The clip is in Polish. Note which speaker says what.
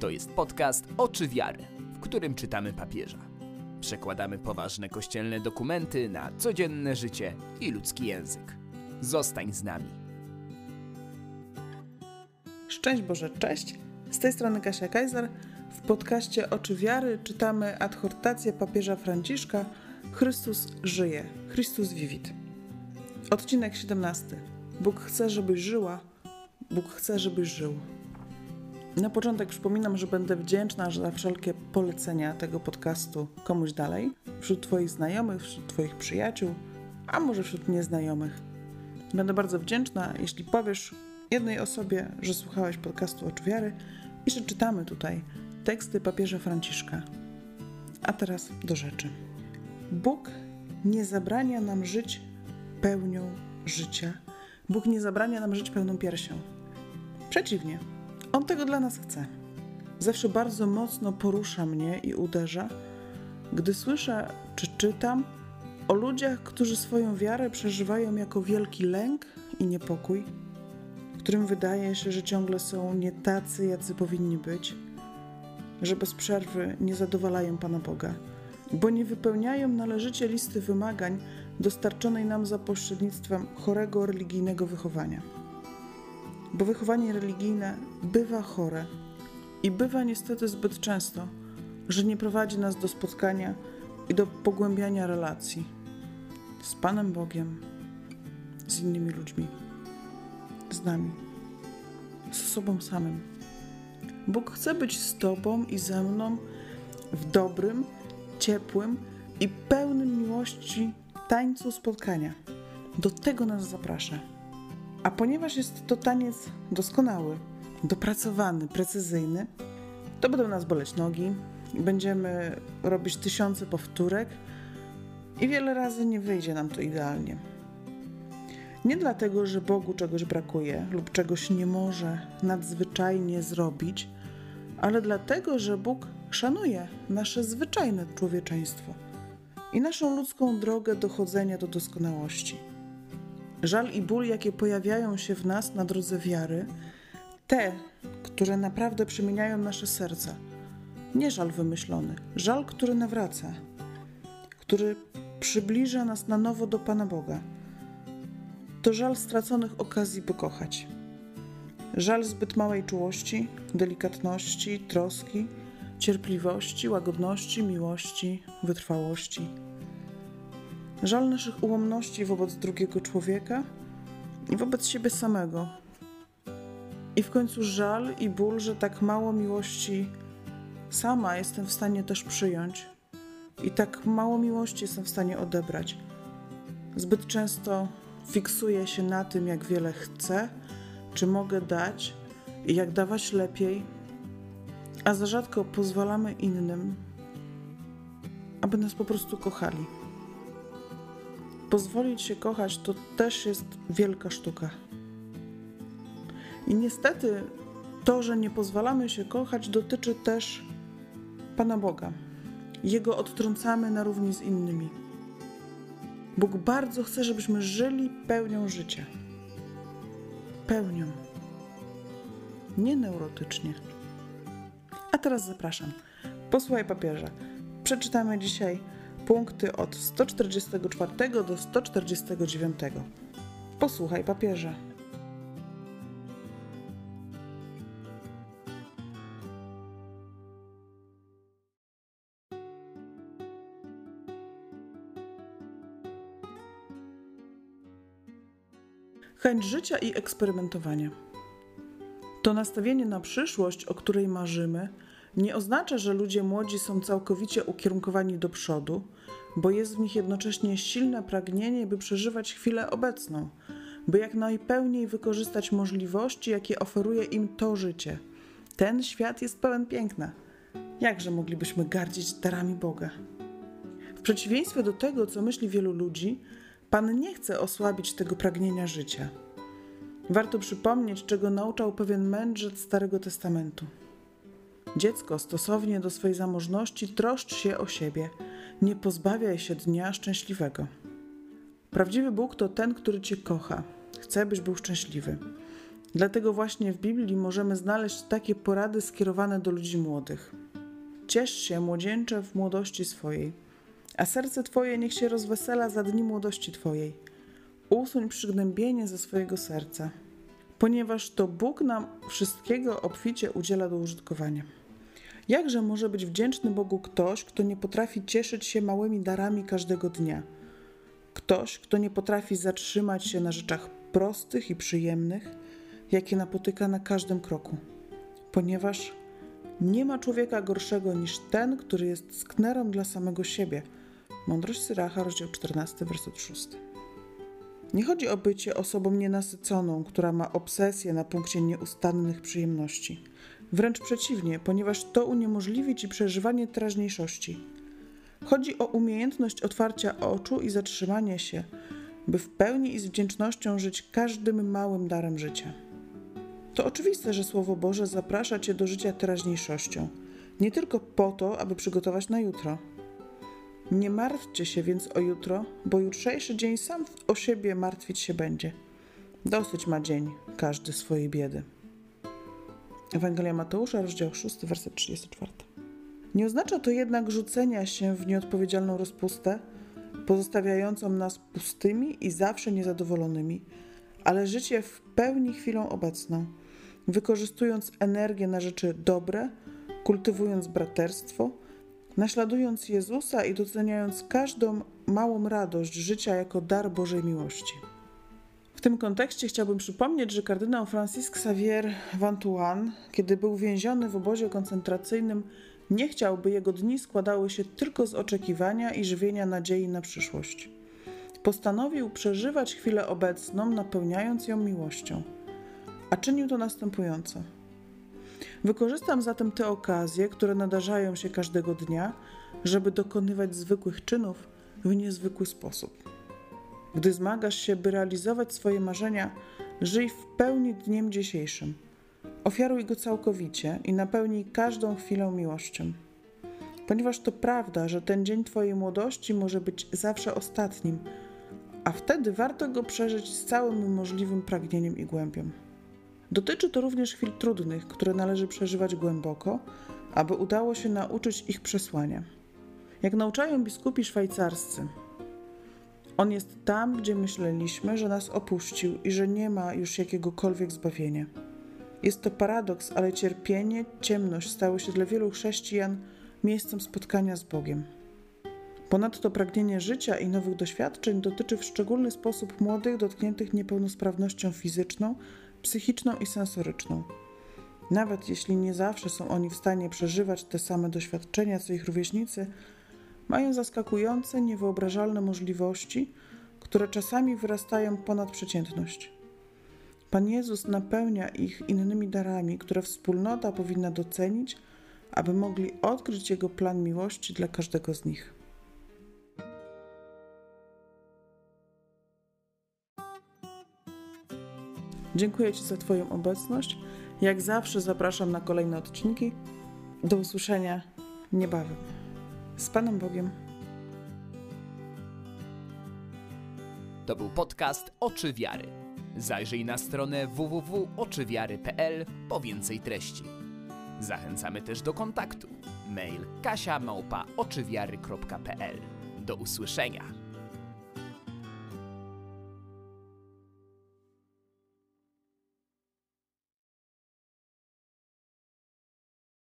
Speaker 1: To jest podcast Oczy Wiary, w którym czytamy papieża. Przekładamy poważne kościelne dokumenty na codzienne życie i ludzki język. Zostań z nami.
Speaker 2: Szczęść Boże, cześć! Z tej strony Kasia Kajzer. W podcaście Oczy Wiary czytamy adhortację papieża Franciszka Chrystus żyje, Chrystus vivit. Odcinek 17. Bóg chce, żebyś żyła, Bóg chce, żebyś żył. Na początek przypominam, że będę wdzięczna za wszelkie polecenia tego podcastu komuś dalej, wśród Twoich znajomych, wśród Twoich przyjaciół, a może wśród nieznajomych. Będę bardzo wdzięczna, jeśli powiesz jednej osobie, że słuchałeś podcastu Oczu Wiary i że czytamy tutaj teksty papieża Franciszka. A teraz do rzeczy. Bóg nie zabrania nam żyć pełnią życia. Bóg nie zabrania nam żyć pełną piersią. Przeciwnie, On tego dla nas chce. Zawsze bardzo mocno porusza mnie i uderza, gdy słyszę czy czytam o ludziach, którzy swoją wiarę przeżywają jako wielki lęk i niepokój, którym wydaje się, że ciągle są nie tacy, jacy powinni być, że bez przerwy nie zadowalają Pana Boga, bo nie wypełniają należycie listy wymagań dostarczonej nam za pośrednictwem chorego religijnego wychowania. Bo wychowanie religijne bywa chore i bywa niestety zbyt często, że nie prowadzi nas do spotkania i do pogłębiania relacji z Panem Bogiem, z innymi ludźmi, z nami, z sobą samym. Bóg chce być z Tobą i ze mną w dobrym, ciepłym i pełnym miłości tańcu spotkania. Do tego nas zaprasza. A ponieważ jest to taniec doskonały, dopracowany, precyzyjny, to będą nas boleć nogi, będziemy robić tysiące powtórek i wiele razy nie wyjdzie nam to idealnie. Nie dlatego, że Bogu czegoś brakuje lub czegoś nie może nadzwyczajnie zrobić, ale dlatego, że Bóg szanuje nasze zwyczajne człowieczeństwo i naszą ludzką drogę dochodzenia do doskonałości. Żal i ból, jakie pojawiają się w nas na drodze wiary, te, które naprawdę przemieniają nasze serca, nie żal wymyślony, żal, który nawraca, który przybliża nas na nowo do Pana Boga. To żal straconych okazji, by kochać. Żal zbyt małej czułości, delikatności, troski, cierpliwości, łagodności, miłości, wytrwałości. Żal naszych ułomności wobec drugiego człowieka i wobec siebie samego. I w końcu żal i ból, że tak mało miłości sama jestem w stanie też przyjąć i tak mało miłości jestem w stanie odebrać. Zbyt często fiksuję się na tym, jak wiele chcę, czy mogę dać i jak dawać lepiej, a za rzadko pozwalamy innym, aby nas po prostu kochali. Pozwolić się kochać to też jest wielka sztuka. I niestety to, że nie pozwalamy się kochać, dotyczy też Pana Boga. Jego odtrącamy na równi z innymi. Bóg bardzo chce, żebyśmy żyli pełnią życia. Pełnią. Nie neurotycznie. A teraz zapraszam. Posłuchaj papieża. Przeczytamy dzisiaj punkty od 144 do 149. Posłuchaj papieża. Chęć życia i eksperymentowania. To nastawienie na przyszłość, o której marzymy, nie oznacza, że ludzie młodzi są całkowicie ukierunkowani do przodu, bo jest w nich jednocześnie silne pragnienie, by przeżywać chwilę obecną, by jak najpełniej wykorzystać możliwości, jakie oferuje im to życie. Ten świat jest pełen piękna. Jakże moglibyśmy gardzić darami Boga? W przeciwieństwie do tego, co myśli wielu ludzi, Pan nie chce osłabić tego pragnienia życia. Warto przypomnieć, czego nauczał pewien mędrzec Starego Testamentu. Dziecko stosownie do swej zamożności troszcz się o siebie, nie pozbawiaj się dnia szczęśliwego. Prawdziwy Bóg to ten, który Cię kocha, chce, byś był szczęśliwy. Dlatego właśnie w Biblii możemy znaleźć takie porady skierowane do ludzi młodych. Ciesz się, młodzieńcze, w młodości swojej, a serce Twoje niech się rozwesela za dni młodości Twojej. Usuń przygnębienie ze swojego serca, ponieważ to Bóg nam wszystkiego obficie udziela do użytkowania. Jakże może być wdzięczny Bogu ktoś, kto nie potrafi cieszyć się małymi darami każdego dnia? Ktoś, kto nie potrafi zatrzymać się na rzeczach prostych i przyjemnych, jakie napotyka na każdym kroku, ponieważ nie ma człowieka gorszego niż ten, który jest sknerą dla samego siebie. Mądrość Syracha, rozdział 14, werset 6. Nie chodzi o bycie osobą nienasyconą, która ma obsesję na punkcie nieustannych przyjemności. Wręcz przeciwnie, ponieważ to uniemożliwi ci przeżywanie teraźniejszości. Chodzi o umiejętność otwarcia oczu i zatrzymania się, by w pełni i z wdzięcznością żyć każdym małym darem życia. To oczywiste, że Słowo Boże zaprasza Cię do życia teraźniejszością, nie tylko po to, aby przygotować na jutro. Nie martwcie się więc o jutro, bo jutrzejszy dzień sam o siebie martwić się będzie. Dosyć ma dzień, każdy swojej biedy. Ewangelia Mateusza, rozdział 6, werset 34. Nie oznacza to jednak rzucenia się w nieodpowiedzialną rozpustę, pozostawiającą nas pustymi i zawsze niezadowolonymi, ale życie w pełni chwilą obecną, wykorzystując energię na rzeczy dobre, kultywując braterstwo, naśladując Jezusa i doceniając każdą małą radość życia jako dar Bożej miłości. W tym kontekście chciałbym przypomnieć, że kardynał Francis Xavier Vantuan, kiedy był więziony w obozie koncentracyjnym, nie chciał, by jego dni składały się tylko z oczekiwania i żywienia nadziei na przyszłość. Postanowił przeżywać chwilę obecną, napełniając ją miłością. A czynił to następująco. Wykorzystam zatem te okazje, które nadarzają się każdego dnia, żeby dokonywać zwykłych czynów w niezwykły sposób. Gdy zmagasz się, by realizować swoje marzenia, żyj w pełni dniem dzisiejszym. Ofiaruj go całkowicie i napełnij każdą chwilę miłością. Ponieważ to prawda, że ten dzień Twojej młodości może być zawsze ostatnim, a wtedy warto go przeżyć z całym możliwym pragnieniem i głębią. Dotyczy to również chwil trudnych, które należy przeżywać głęboko, aby udało się nauczyć ich przesłania. Jak nauczają biskupi szwajcarscy, on jest tam, gdzie myśleliśmy, że nas opuścił i że nie ma już jakiegokolwiek zbawienia. Jest to paradoks, ale cierpienie, ciemność stały się dla wielu chrześcijan miejscem spotkania z Bogiem. Ponadto pragnienie życia i nowych doświadczeń dotyczy w szczególny sposób młodych dotkniętych niepełnosprawnością fizyczną, psychiczną i sensoryczną. Nawet jeśli nie zawsze są oni w stanie przeżywać te same doświadczenia co ich rówieśnicy, mają zaskakujące, niewyobrażalne możliwości, które czasami wyrastają ponad przeciętność. Pan Jezus napełnia ich innymi darami, które wspólnota powinna docenić, aby mogli odkryć Jego plan miłości dla każdego z nich. Dziękuję Ci za Twoją obecność. Jak zawsze zapraszam na kolejne odcinki. Do usłyszenia niebawem. Z Panem Bogiem.
Speaker 1: To był podcast Oczy Wiary. Zajrzyj na stronę www.oczywiary.pl po więcej treści. Zachęcamy też do kontaktu. Mail kasiamałpa Do usłyszenia.